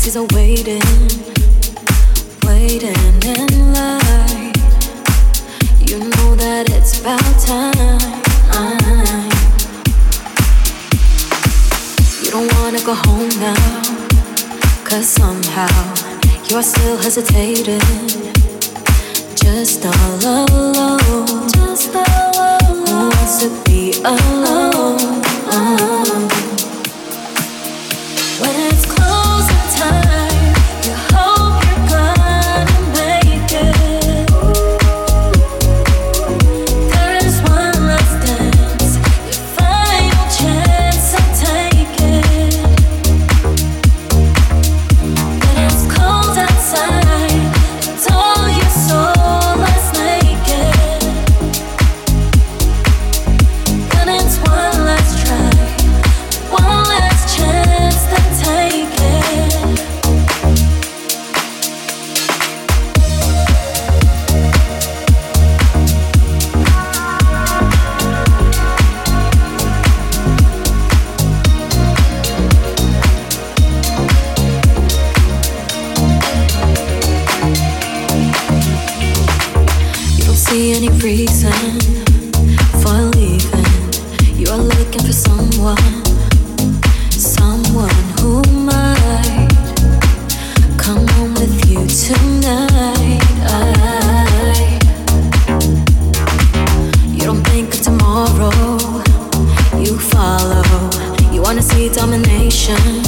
taxis are waiting, waiting in line. You know that it's about time. You don't wanna go home now, cause somehow you're still hesitating. Just all alone. Just all alone. Who wants to be alone? emotions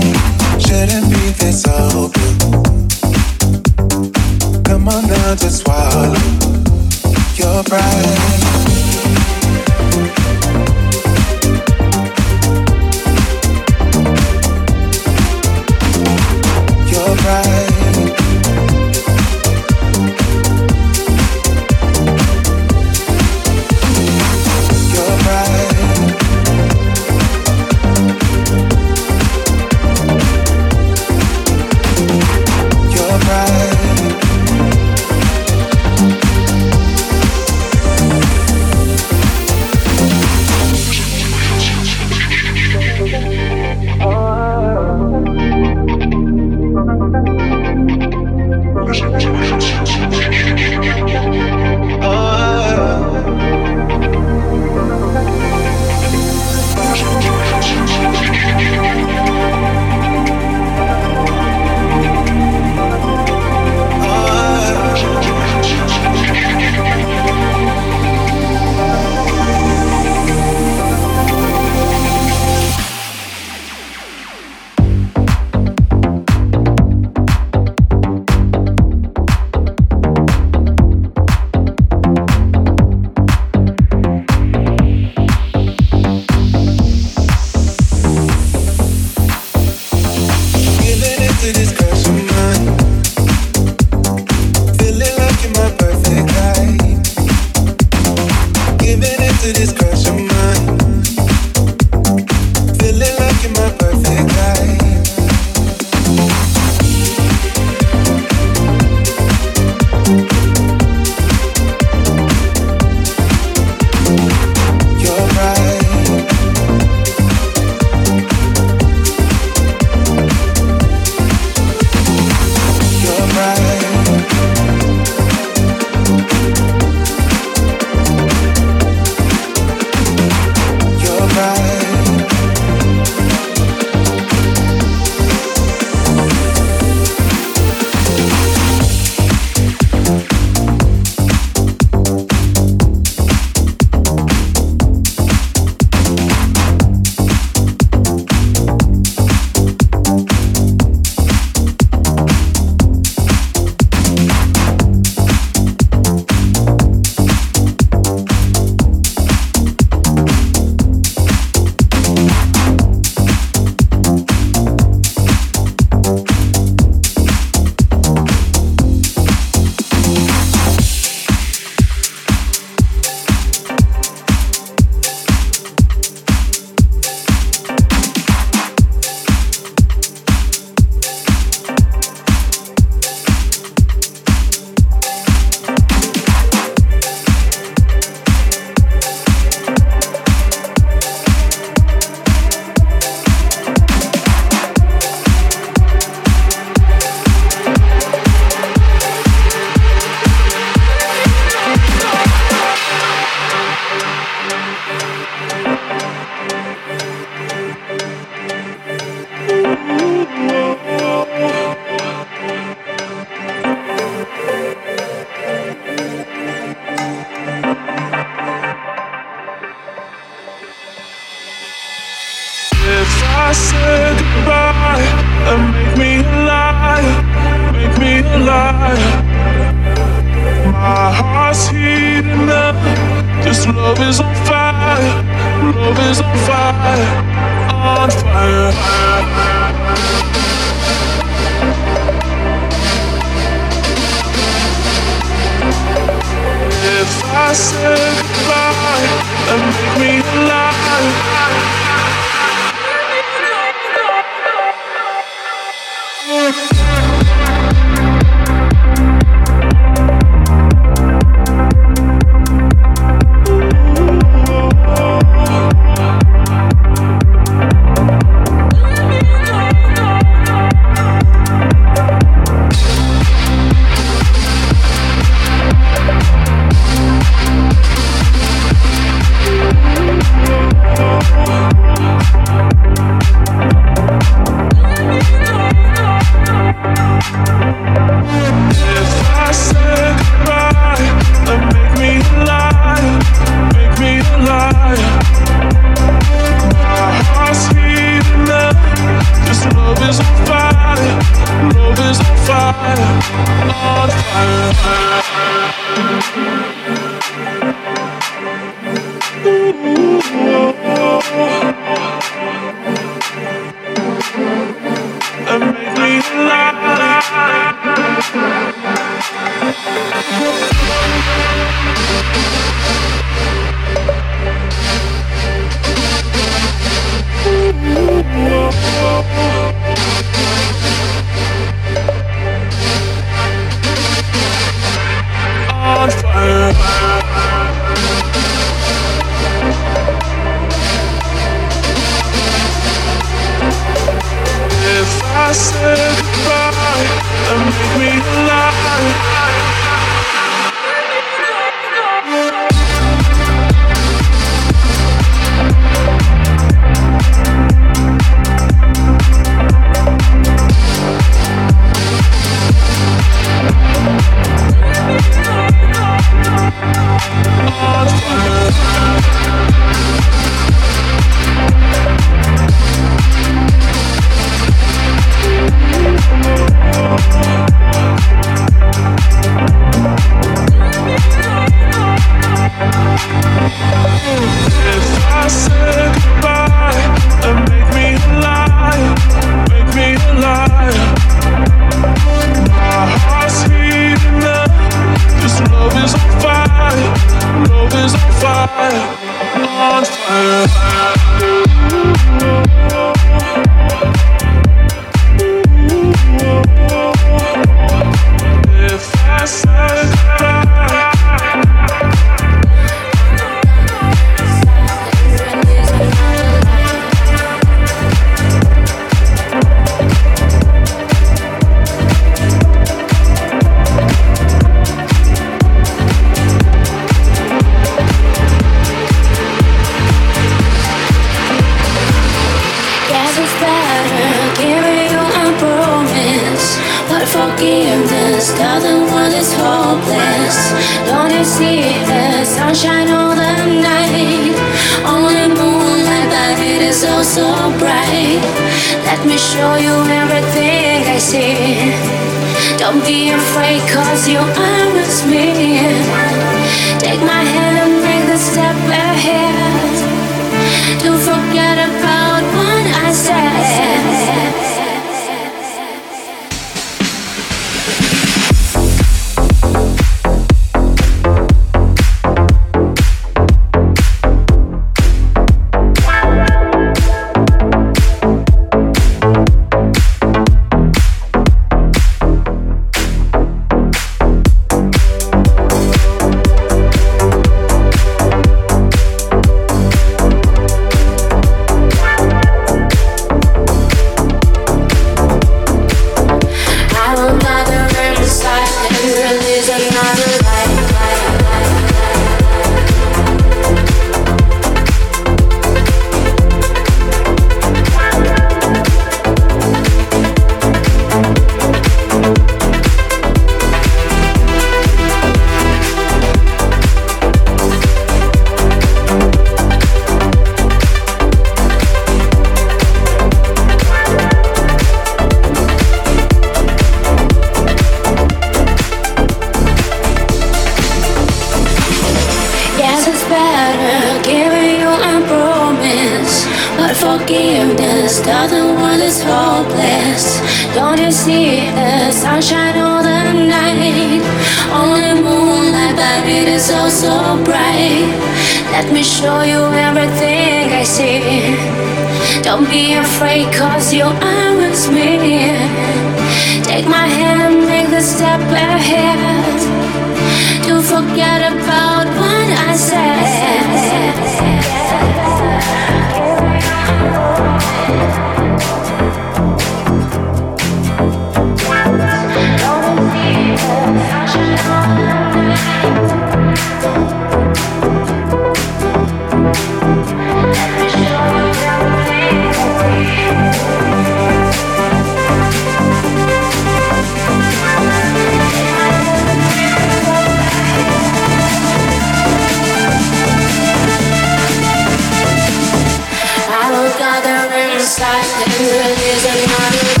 inside, the is another.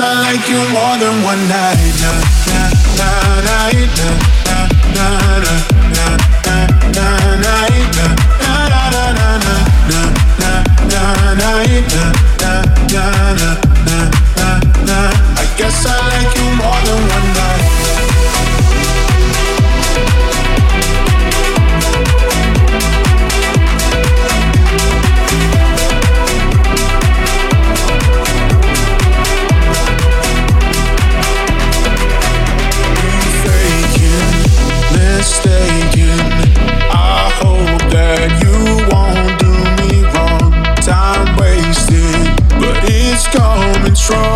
i like you more than one night. Now. strong.